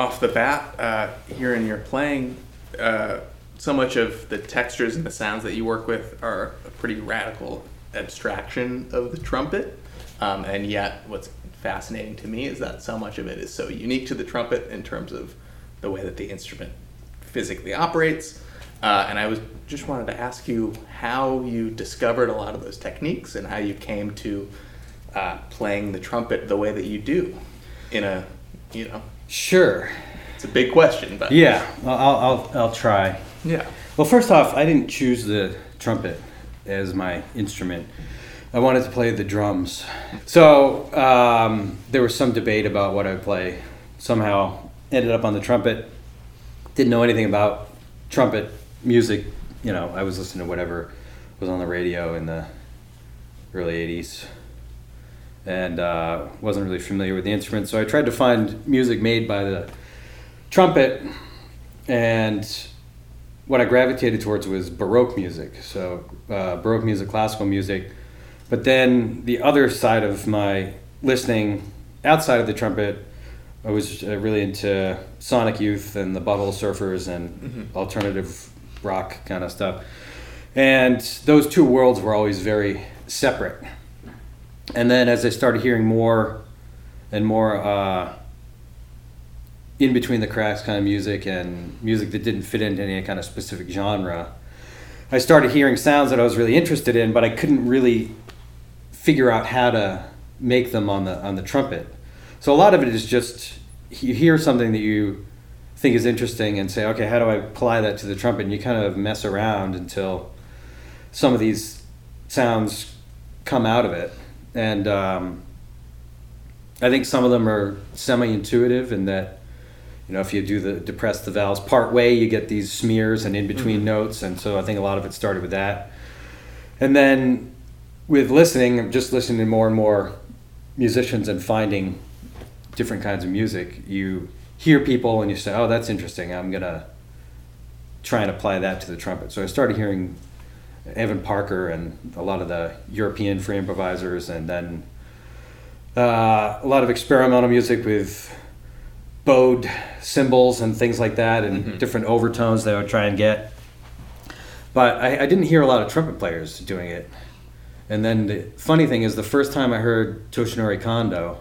off the bat, uh, in your playing, uh, so much of the textures and the sounds that you work with are a pretty radical abstraction of the trumpet. Um, and yet, what's fascinating to me is that so much of it is so unique to the trumpet in terms of the way that the instrument physically operates. Uh, and I was just wanted to ask you how you discovered a lot of those techniques and how you came to uh, playing the trumpet the way that you do in a, you know, Sure. it's a big question, but Yeah, I'll, I'll, I'll try. yeah. Well, first off, I didn't choose the trumpet as my instrument. I wanted to play the drums. So um, there was some debate about what I would play. Somehow ended up on the trumpet. Didn't know anything about trumpet music. You know, I was listening to whatever was on the radio in the early 80s and uh, wasn't really familiar with the instrument. So I tried to find music made by the trumpet and what I gravitated towards was Baroque music. So uh, Baroque music, classical music. But then the other side of my listening outside of the trumpet, I was uh, really into Sonic Youth and the Butthole Surfers and alternative rock kind of stuff. And those two worlds were always very separate. And then as I started hearing more and more uh, in between the cracks kind of music and music that didn't fit into any kind of specific genre, I started hearing sounds that I was really interested in, but I couldn't really figure out how to make them on the on the trumpet. So a lot of it is just you hear something that you think is interesting and say, okay, how do I apply that to the trumpet? And you kind of mess around until some of these sounds come out of it. And um, I think some of them are semi-intuitive in that you know if you do the depress the valves part way you get these smears and in between notes and so i think a lot of it started with that. And then with listening I'm just listening to more and more musicians and finding different kinds of music you hear people and you say oh that's interesting. I'm gonna try and apply that to the trumpet. So i started hearing evan parker and a lot of the european free improvisers and then uh, a lot of experimental music with bowed cymbals and things like that and different overtones they would try and get. But I, I didn't hear a lot of trumpet players doing it. And then the funny thing is, the first time I heard Toshinori Kondo,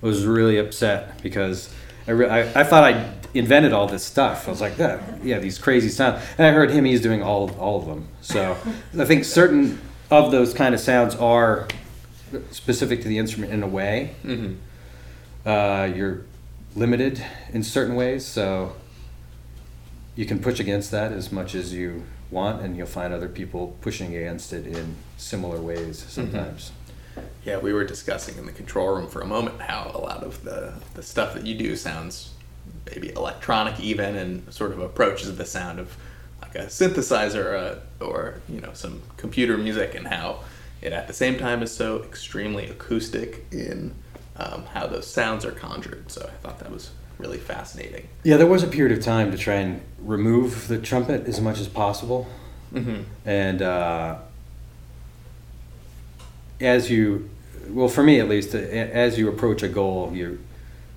I was really upset because I, re- I, I thought I invented all this stuff. I was like, yeah, yeah, these crazy sounds. And I heard him, he's doing all, all of them. So I think certain of those kind of sounds are specific to the instrument in a way. Mm-hmm. Uh, you're limited in certain ways, so you can push against that as much as you want, and you'll find other people pushing against it in similar ways sometimes. Yeah, we were discussing in the control room for a moment how a lot of the, the stuff that you do sounds maybe electronic even and sort of approaches the sound of like a synthesizer uh, or you know some computer music and how it at the same time is so extremely acoustic in um, how those sounds are conjured. So I thought that was really fascinating. Yeah, there was a period of time to try and remove the trumpet as much as possible. Mm-hmm. and uh, as you well for me at least as you approach a goal you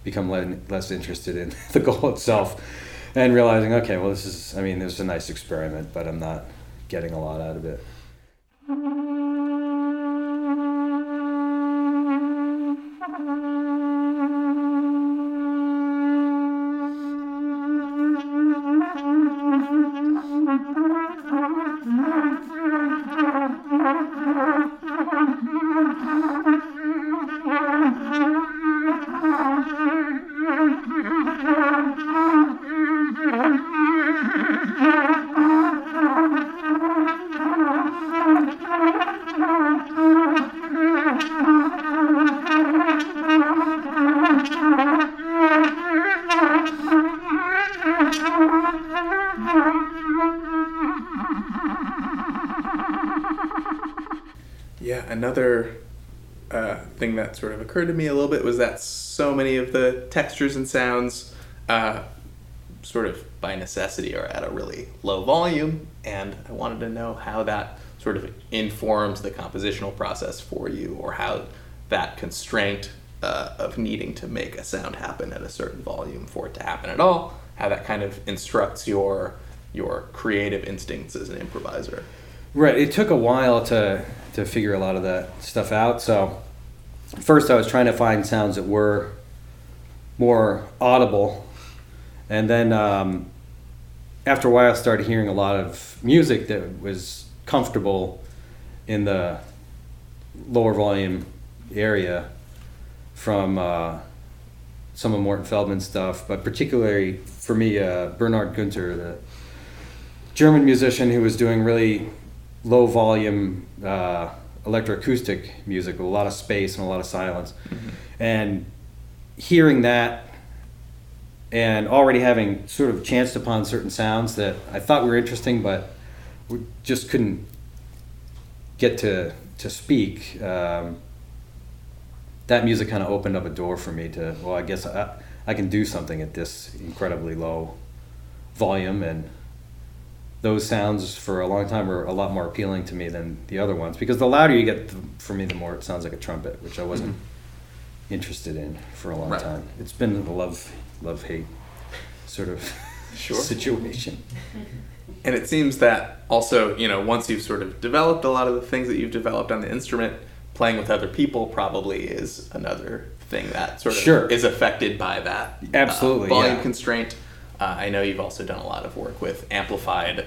become le- less interested in the goal itself and realizing okay well this is i mean this is a nice experiment but i'm not getting a lot out of it another uh, thing that sort of occurred to me a little bit was that so many of the textures and sounds, uh, sort of by necessity, are at a really low volume, and I wanted to know how that sort of informs the compositional process for you, or how that constraint uh, of needing to make a sound happen at a certain volume for it to happen at all. How that kind of instructs your your creative instincts as an improviser. Right. It took a while to to figure a lot of that stuff out. So first, I was trying to find sounds that were more audible, and then um, after a while, I started hearing a lot of music that was comfortable in the lower volume area from uh, some of Morton Feldman's stuff, but particularly for me, uh, Bernhard Günter, the German musician who was doing really low volume uh, electroacoustic music with a lot of space and a lot of silence. Mm-hmm. And hearing that and already having sort of chanced upon certain sounds that I thought were interesting, but we just couldn't get to to speak. Um, that music kind of opened up a door for me to well, I guess I, I can do something at this incredibly low volume and those sounds for a long time were a lot more appealing to me than the other ones because the louder you get for me the more it sounds like a trumpet which i wasn't mm-hmm. interested in for a long right. time it's been a love love hate sort of sure. situation and it seems that also you know once you've sort of developed a lot of the things that you've developed on the instrument playing with other people probably is another thing that sort of sure. is affected by that uh, absolutely uh, volume yeah. constraint uh, I know you've also done a lot of work with amplified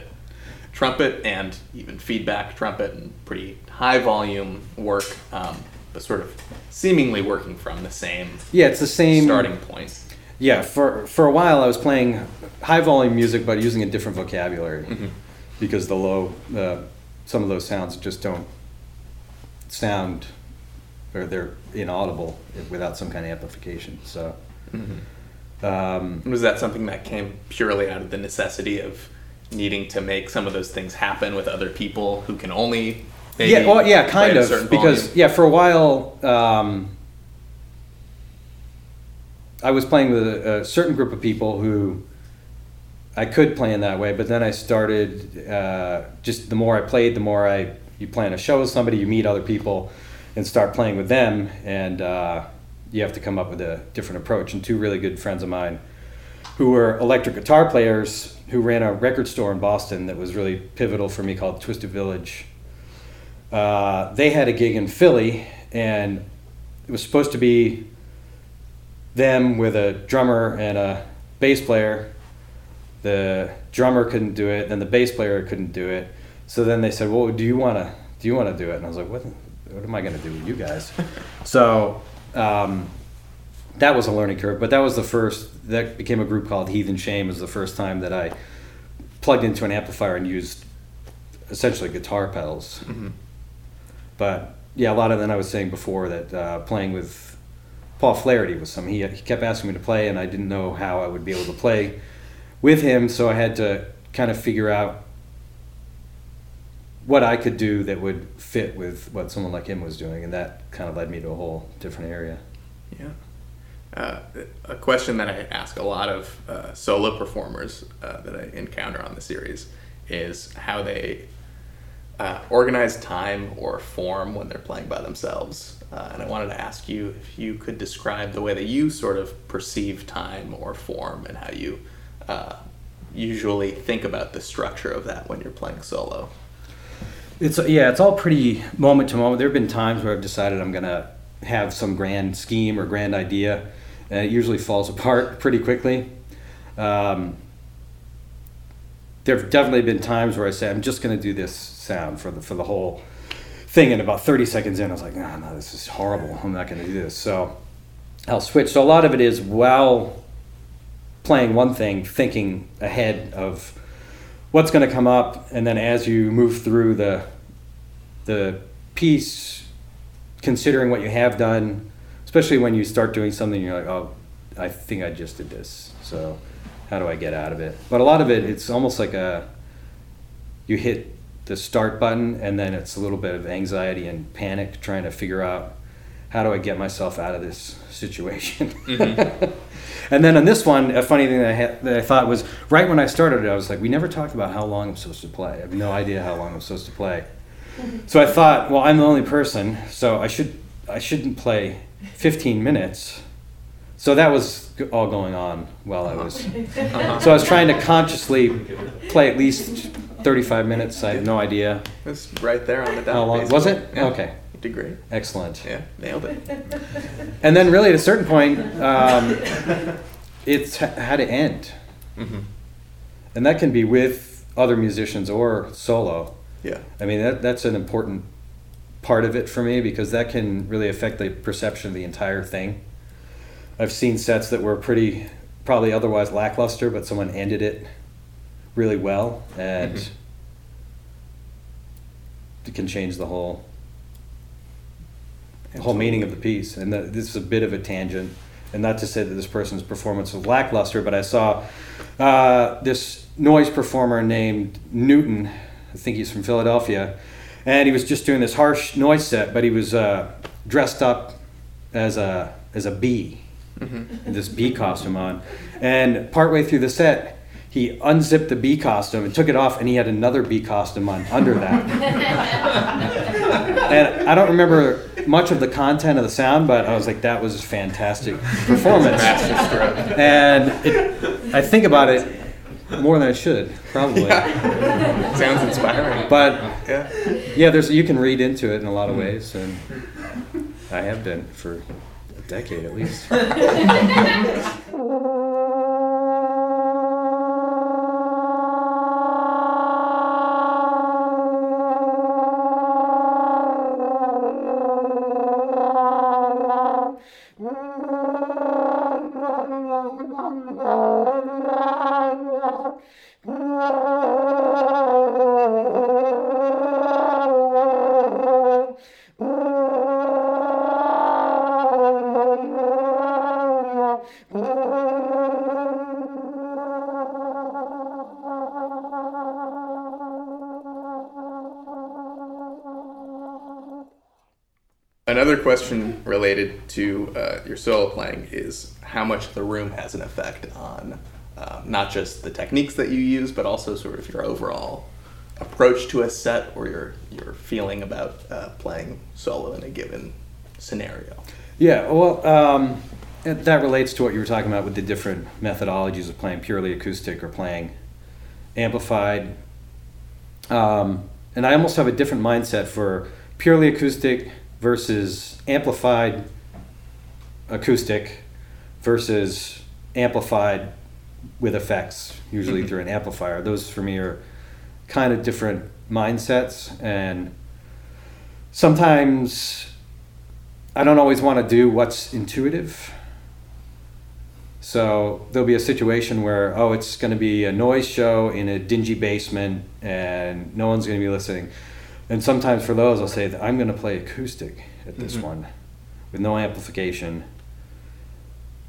trumpet and even feedback trumpet and pretty high volume work, um, but sort of seemingly working from the same yeah, it's the same starting point. Yeah, for for a while I was playing high volume music, but using a different vocabulary mm-hmm. because the low, uh, some of those sounds just don't sound, or they're inaudible without some kind of amplification. So. Mm-hmm. Um, was that something that came purely out of the necessity of needing to make some of those things happen with other people who can only yeah, well, yeah, kind of because volume? yeah, for a while um, I was playing with a, a, certain group of people who I could play in that way, but then I started uh, just the more I played, the more I you plan a show with somebody, you meet other people, and start playing with them, and uh, you have to come up with a different approach. And two really good friends of mine who were electric guitar players who ran a record store in Boston that was really pivotal for me called Twisted Village. Uh, they had a gig in Philly, and it was supposed to be them with a drummer and a bass player. The drummer couldn't do it, then the bass player couldn't do it. So then they said, "Well, do you want to do you want to do it?" And I was like, "What? What am I going to do with you guys?" so um, that was a learning curve. But that was the first. That became a group called Heathen Shame. Was the first time that I plugged into an amplifier and used essentially guitar pedals. Mm-hmm. But yeah, a lot of them I was saying before that uh, playing with Paul Flaherty was some. He, he kept asking me to play, and I didn't know how I would be able to play with him. So I had to kind of figure out what I could do that would fit with what someone like him was doing, and that kind of led me to a whole different area. Yeah. Uh, a question that I ask a lot of uh, solo performers uh, that I encounter on the series is how they uh, organize time or form when they're playing by themselves. Uh, and I wanted to ask you if you could describe the way that you sort of perceive time or form and how you uh, usually think about the structure of that when you're playing solo. It's yeah, it's all pretty moment to moment. There have been times where I've decided I'm gonna have some grand scheme or grand idea, and it usually falls apart pretty quickly. Um, there have definitely been times where I say I'm just gonna do this sound for the for the whole thing, and about 30 seconds in, I was like, no, no, this is horrible. I'm not gonna do this. So I'll switch. So a lot of it is while playing one thing, thinking ahead of what's going to come up, and then as you move through the the piece, considering what you have done, especially when you start doing something, you're like, oh, I think I just did this. So how do I get out of it? But a lot of it, it's almost like a you hit the start button, and then it's a little bit of anxiety and panic trying to figure out how do I get myself out of this situation. Mm-hmm. And then on this one, a funny thing that I, had, that I thought was right when I started it, I was like, we never talked about how long I'm supposed to play. I have no idea how long I'm supposed to play. So I thought, well, I'm the only person, so I should I shouldn't play 15 minutes. So that was all going on while I was. Uh-huh. So I was trying to consciously play at least 35 minutes. I have no idea It was right there on the dot. how long. Was it? Yeah. Okay, Great. excellent. Yeah, nailed it. And then, really, at a certain point, um, it's h- had to end. hmm And that can be with other musicians or solo. Yeah. I mean, that, that's an important part of it for me because that can really affect the perception of the entire thing. I've seen sets that were pretty, probably otherwise lackluster, but someone ended it really well and Mhm. it can change the whole the whole meaning of the piece. And that, this is a bit of a tangent, and not to say that this person's performance was lackluster, but I saw uh, this noise performer named Newton. I think he's from Philadelphia, and he was just doing this harsh noise set, but he was uh, dressed up as a as a bee, hmm this bee costume on, and partway through the set. He unzipped the bee costume and took it off, and he had another bee costume on under that. and I don't remember much of the content of the sound, but I was like, that was a fantastic performance. And it, I think about it more than I should, probably. Yeah. Sounds inspiring. But yeah. yeah, there's you can read into it in a lot of mm-hmm. ways, and I have been for a decade at least. Another question related to uh, your solo playing is how much the room has an effect on uh, not just the techniques that you use, but also sort of your overall approach to a set or your your feeling about uh, playing solo in a given scenario. Yeah, well, um, that relates to what you were talking about with the different methodologies of playing purely acoustic or playing amplified. Um, and I almost have a different mindset for purely acoustic versus amplified acoustic versus amplified with effects, usually Mhm. through an amplifier. Those for me are kind of different mindsets and sometimes I don't always want to do what's intuitive. So there'll be a situation where, oh, it's going to be a noise show in a dingy basement and no one's going to be listening. And sometimes for those, I'll say that I'm going to play acoustic at this Mhm. one with no amplification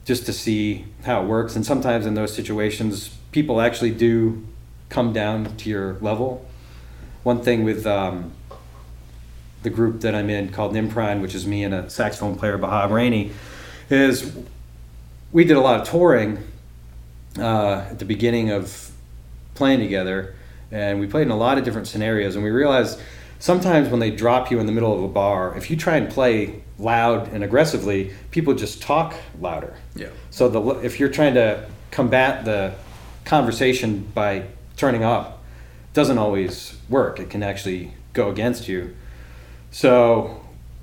just to see how it works. And sometimes in those situations, people actually do come down to your level. One thing with um, the group that I'm in called nmperign, which is me and a saxophone player, Bhob Rainey, is we did a lot of touring uh, at the beginning of playing together, and we played in a lot of different scenarios, and we realized sometimes when they drop you in the middle of a bar, if you try and play loud and aggressively, people just talk louder. Yeah. So the if you're trying to combat the conversation by turning up, doesn't always work. It can actually go against you. So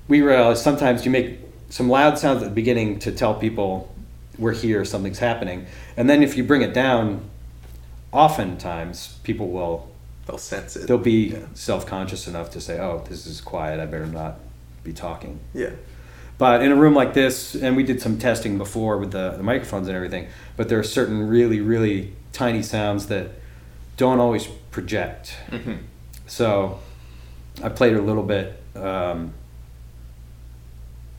we realize sometimes you make some loud sounds at the beginning to tell people we're here, something's happening, and then if you bring it down, oftentimes people will They'll sense it. they'll be Yeah. self-conscious enough to say, "Oh, this is quiet. I better not be talking." Yeah. But in a room like this, and we did some testing before with the, the microphones and everything, but there are certain really, really tiny sounds that don't always project. hmm So I played a little bit um,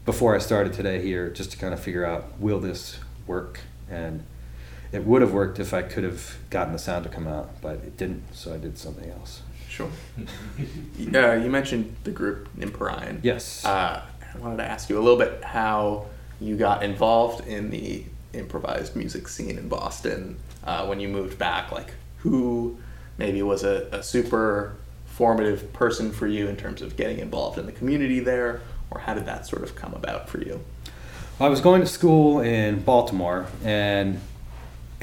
before I started today here just to kind of figure out will this work? And it would have worked if I could have gotten the sound to come out, but it didn't, so I did something else. Sure. uh, you mentioned the group nmperign. Yes. Uh, I wanted to ask you a little bit how you got involved in the improvised music scene in Boston uh, when you moved back. Like, who maybe was a, a super formative person for you in terms of getting involved in the community there, or how did that sort of come about for you? I was going to school in Baltimore, and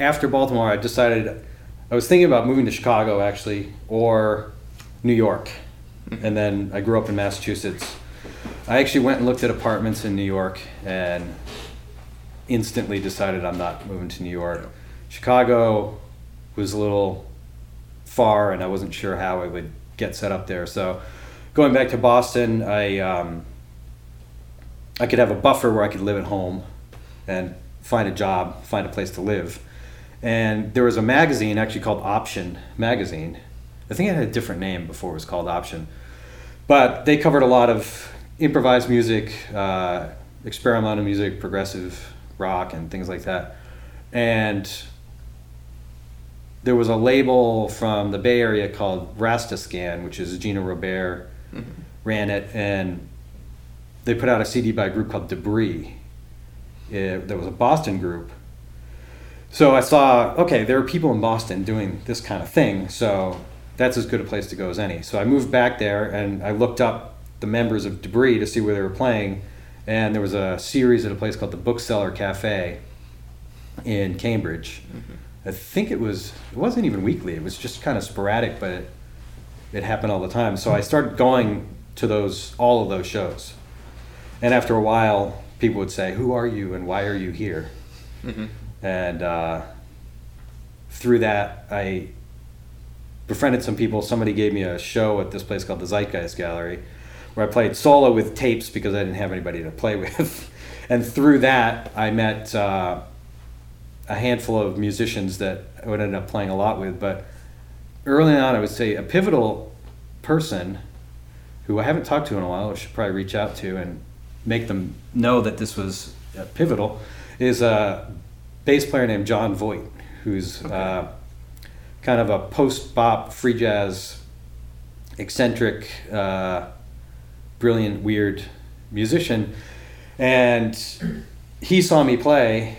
after Baltimore, I decided I was thinking about moving to Chicago actually, or New York, and then I grew up in Massachusetts. I actually went and looked at apartments in New York, and instantly decided I'm not moving to New York. Chicago was a little far, and I wasn't sure how I would get set up there. So, going back to Boston, I um, I could have a buffer where I could live at home and find a job, find a place to live. And there was a magazine actually called Option Magazine. I think it had a different name before it was called Option. But they covered a lot of improvised music, uh, experimental music, progressive rock, and things like that. And there was a label from the Bay Area called Rastascan, which is Gino Robair mm-hmm. ran it, and they put out a CD by a group called Debris. It, there was a Boston group. So I saw, okay, there are people in Boston doing this kind of thing, so that's as good a place to go as any. So I moved back there and I looked up the members of Debris to see where they were playing, and there was a series at a place called the Bookseller Cafe in Cambridge. Mm-hmm. I think it was it wasn't even weekly. It was just kind of sporadic, but it, it happened all the time. So I started going to those all of those shows. And after a while, people would say, "Who are you and why are you here?" Mm-hmm. And uh, through that, I befriended some people. Somebody gave me a show at this place called the Zeitgeist Gallery, where I played solo with tapes because I didn't have anybody to play with. and through that, I met uh, a handful of musicians that I would end up playing a lot with. But early on, I would say a pivotal person who I haven't talked to in a while, I should probably reach out to and make them know that this was uh, pivotal, is a bass player named John Voigt, who's okay. uh, kind of a post bop, free jazz, eccentric, uh, brilliant, weird musician. And he saw me play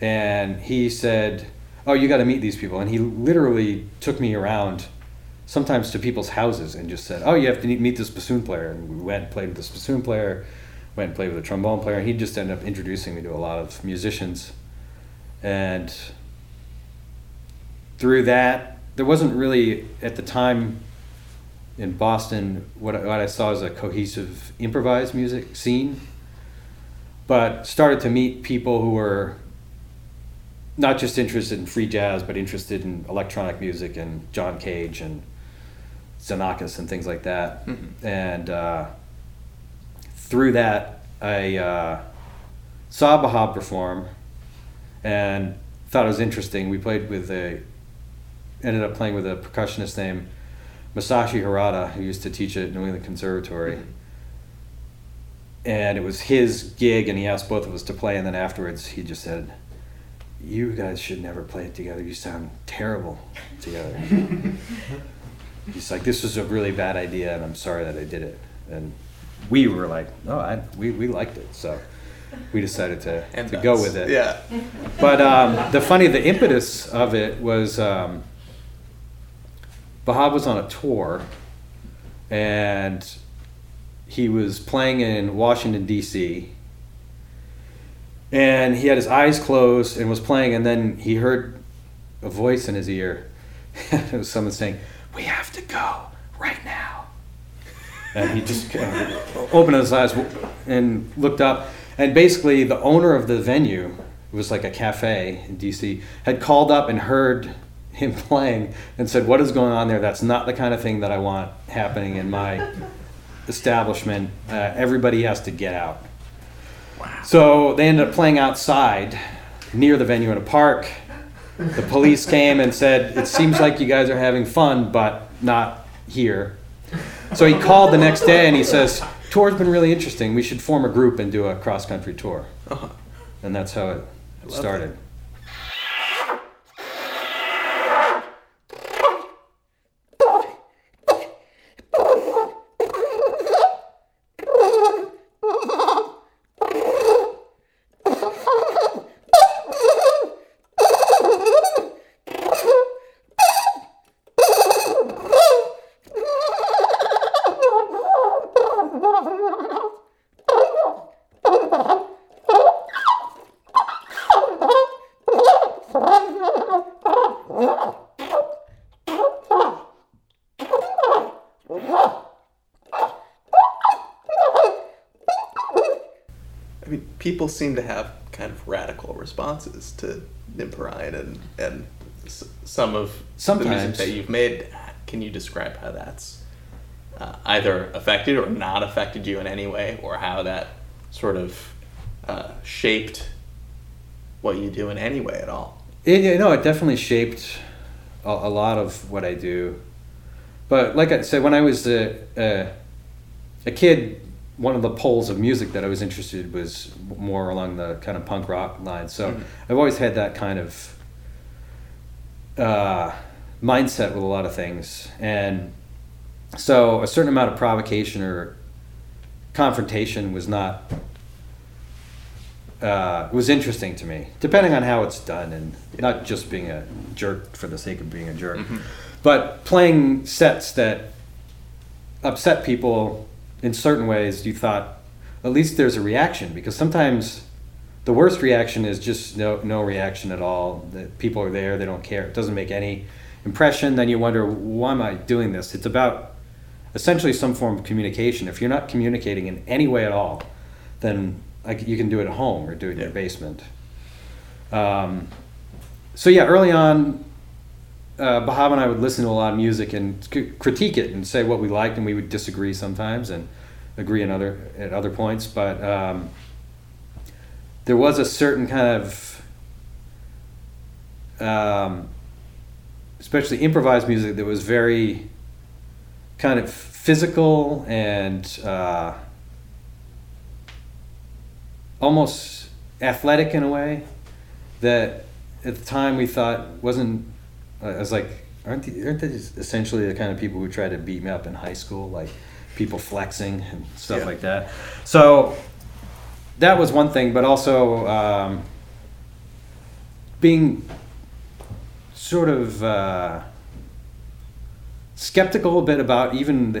and he said, "Oh, you got to meet these people." And he literally took me around sometimes to people's houses and just said, "Oh, you have to meet this bassoon player." And we went and played with this bassoon player, went and played with a trombone player. And he just ended up introducing me to a lot of musicians, and through that, there wasn't really at the time in Boston what what I saw as a cohesive improvised music scene, but started to meet people who were not just interested in free jazz, but interested in electronic music and John Cage and Xenakis and things like that. Mm-hmm. And uh, through that, I uh, saw Bhob perform and thought it was interesting. We played with a, ended up playing with a percussionist named Masashi Harada, who used to teach at New England Conservatory. Mm-hmm. And it was his gig, and he asked both of us to play. And then afterwards, he just said, "You guys should never play it together. You sound terrible together." he's like, this was a really bad idea, and I'm sorry that I did it. And we were like, oh, I, we, we liked it, so we decided to, and to go with it. Yeah. But um, the funny, the impetus of it was um, Bhob was on a tour, and he was playing in Washington D.C. And he had his eyes closed and was playing, and then he heard a voice in his ear. it was someone saying, we have to go right now. And he just kind of opened his eyes and looked up. And basically, the owner of the venue, it was like a cafe in DC, had called up and heard him playing and said, What is going on there? That's not the kind of thing that I want happening in my establishment. Uh, everybody has to get out. Wow. So they ended up playing outside near the venue in a park the police came and said, It seems like you guys are having fun, but not here. So he called the next day and he says, Tour's been really interesting. We should form a group and do a cross country tour. Uh-huh. And that's how it started. That. People seem to have kind of radical responses to Nymph and and some of the Sometimes. music that you've made. Can you describe how that's uh, either affected or not affected you in any way, or how that sort of uh, shaped what you do in any way at all? It, you know, it definitely shaped a, a lot of what I do. But like I said, when I was a, a, a kid, one of the poles of music that I was interested in was more along the kind of punk rock line. So Mhm. I've always had that kind of uh, mindset with a lot of things. And so a certain amount of provocation or confrontation was not uh, was interesting to me, depending on how it's done, and not just being a jerk for the sake of being a jerk, but playing sets that upset people in certain ways. You thought at least there's a reaction because sometimes the worst reaction is just no no reaction at all. That people are there, they don't care. It doesn't make any impression. Then you wonder why am I doing this? It's about essentially some form of communication. If you're not communicating in any way at all, then like you can do it at home or do it in your basement. Um, so yeah, early on, uh, Bhob and I would listen to a lot of music and c- critique it and say what we liked, and we would disagree sometimes and agree in other at other points. But um, there was a certain kind of, um, especially improvised music, that was very kind of physical and uh, almost athletic in a way that at the time we thought wasn't. I was like, aren't the, aren't these essentially the kind of people who tried to beat me up in high school, like people flexing and stuff Yeah. like that. So that was one thing, but also um, being sort of uh, skeptical a bit about even the,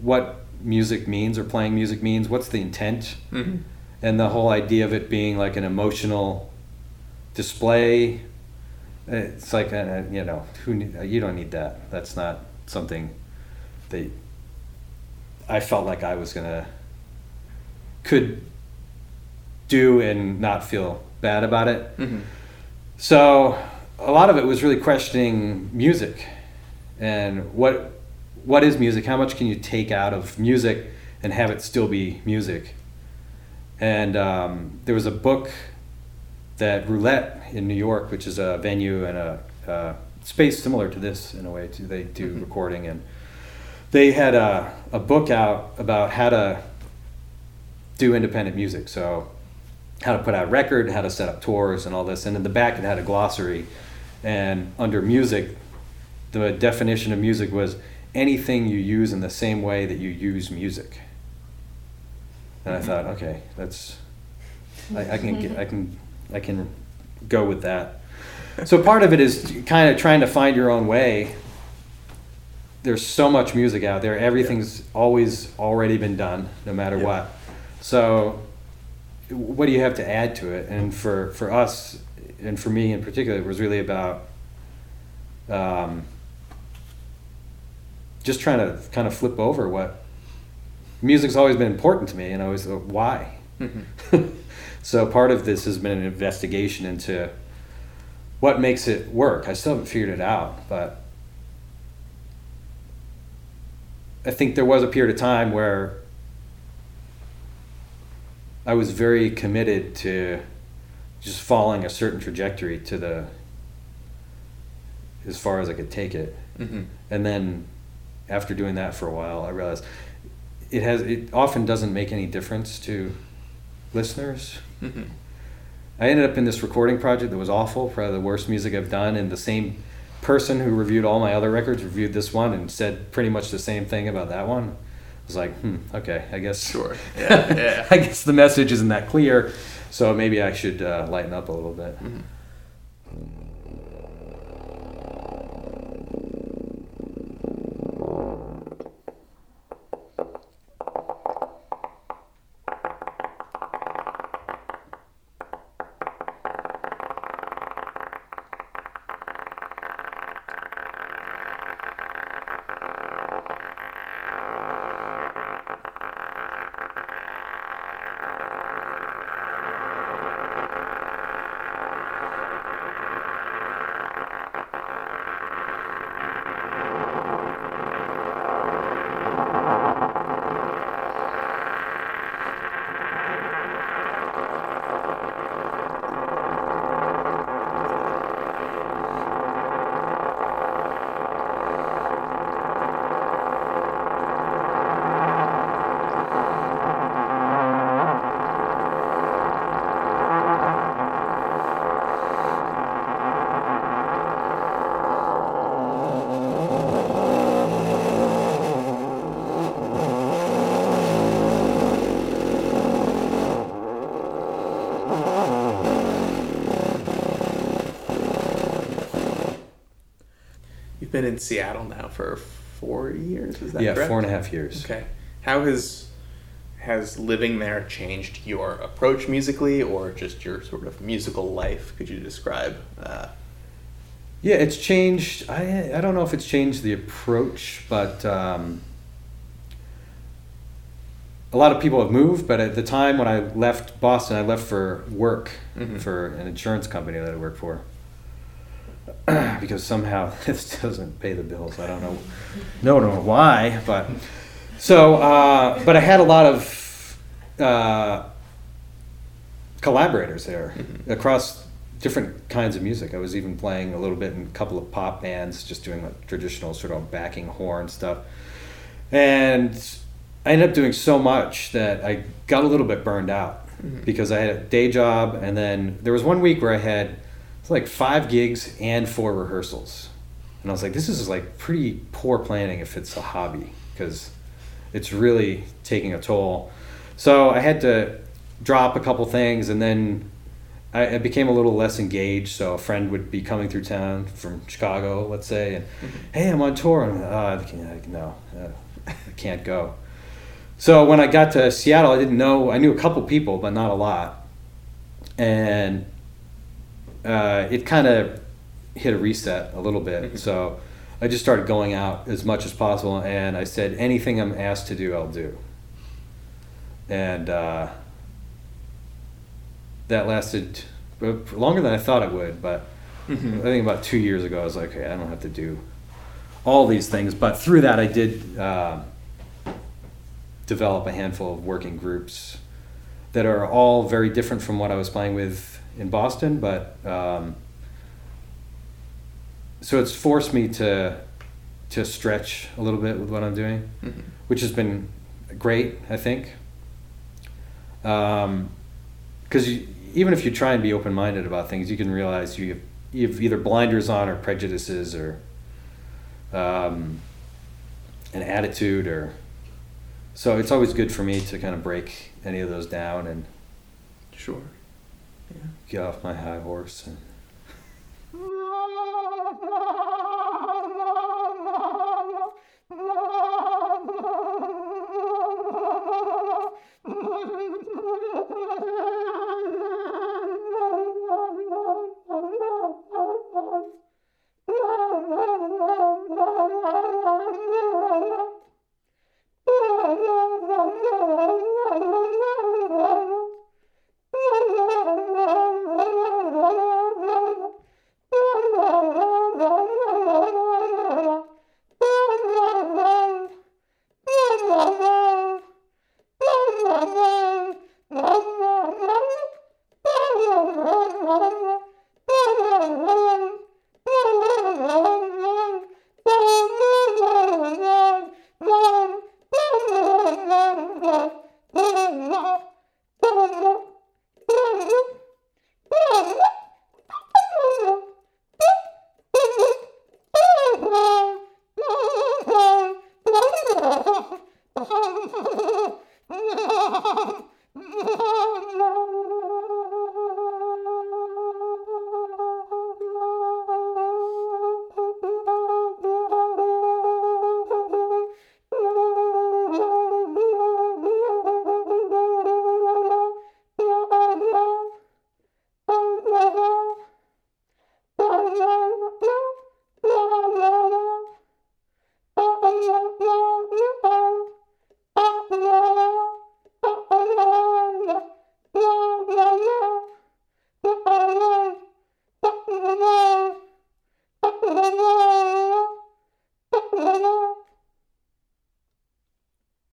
what music means or playing music means. What's the intent? Mm-hmm. and the whole idea of it being like an emotional display it's like uh you know who need, you don't need that. That's not something that i felt like i was gonna could do and not feel bad about it. Mm-hmm. so a lot of it was really questioning music and what what is music? How much can you take out of music and have it still be music? And um, there was a book that Roulette in New York, which is a venue and a, a space similar to this in a way. Too. They do Mhm. recording, and they had a, a book out about how to do independent music. So how to put out a record, how to set up tours, and all this. And in the back, it had a glossary, and under music, the definition of music was anything you use in the same way that you use music. And I thought, okay, that's I, I can get, I can I can go with that. So part of it is kind of trying to find your own way. There's so much music out there. Everything's always already been done, no matter Yeah. what. So what do you have to add to it? And for for us, and for me in particular, it was really about um, just trying to kind of flip over what music's always been important to me, and I always thought, why? Mm-hmm. so part of this has been an investigation into what makes it work. I still haven't figured it out, but I think there was a period of time where I was very committed to just following a certain trajectory to the as far as I could take it. Mm-hmm. And then after doing that for a while, I realized it has it often doesn't make any difference to listeners. Mm-hmm. I ended up in this recording project that was awful, probably the worst music I've done, and the same person who reviewed all my other records reviewed this one and said pretty much the same thing about that one. I was like, hmm, okay, I guess Sure. Yeah. Yeah. I guess the message isn't that clear, so maybe I should uh, lighten up a little bit. Mhm. Been in Seattle now for four years. Is that yeah, correct? four and a half years. Okay. How has has living there changed your approach musically, or just your sort of musical life? Could you describe? Uh, Yeah, it's changed. I I don't know if it's changed the approach, but um, a lot of people have moved. But at the time when I left Boston, I left for work Mhm. for an insurance company that I worked for. because somehow this doesn't pay the bills. I don't know, no, know why, but so. Uh, but I had a lot of uh, collaborators there Mhm. across different kinds of music. I was even playing a little bit in a couple of pop bands, just doing like traditional sort of backing horn stuff. And I ended up doing so much that I got a little bit burned out Mhm. because I had a day job, and then there was one week where I had it's like five gigs and four rehearsals, and I was like, this is like pretty poor planning if it's a hobby because it's really taking a toll. So I had to drop a couple things, and then I, I became a little less engaged. So a friend would be coming through town from Chicago, let's say, and hey, I'm on tour, and I'm like, oh, no, uh, I can't go. So when I got to Seattle, I didn't know. I knew a couple people, but not a lot, and uh, it kind of hit a reset a little bit. Mhm. So I just started going out as much as possible, and I said anything I'm asked to do, I'll do. And uh, that lasted uh, longer than I thought it would, but I mhm. think about two years ago, I was like, okay, I don't have to do all these things. But through that, I did uh, develop a handful of working groups that are all very different from what I was playing with in Boston. But um, so it's forced me to to stretch a little bit with what I'm doing, Mhm. which has been great, I think. Because you even if you try and be open minded about things, you can realize you have, you have either blinders on or prejudices or um, an attitude or so it's always good for me to kind of break any of those down and Sure. Yeah. Get off my high horse and. Oh,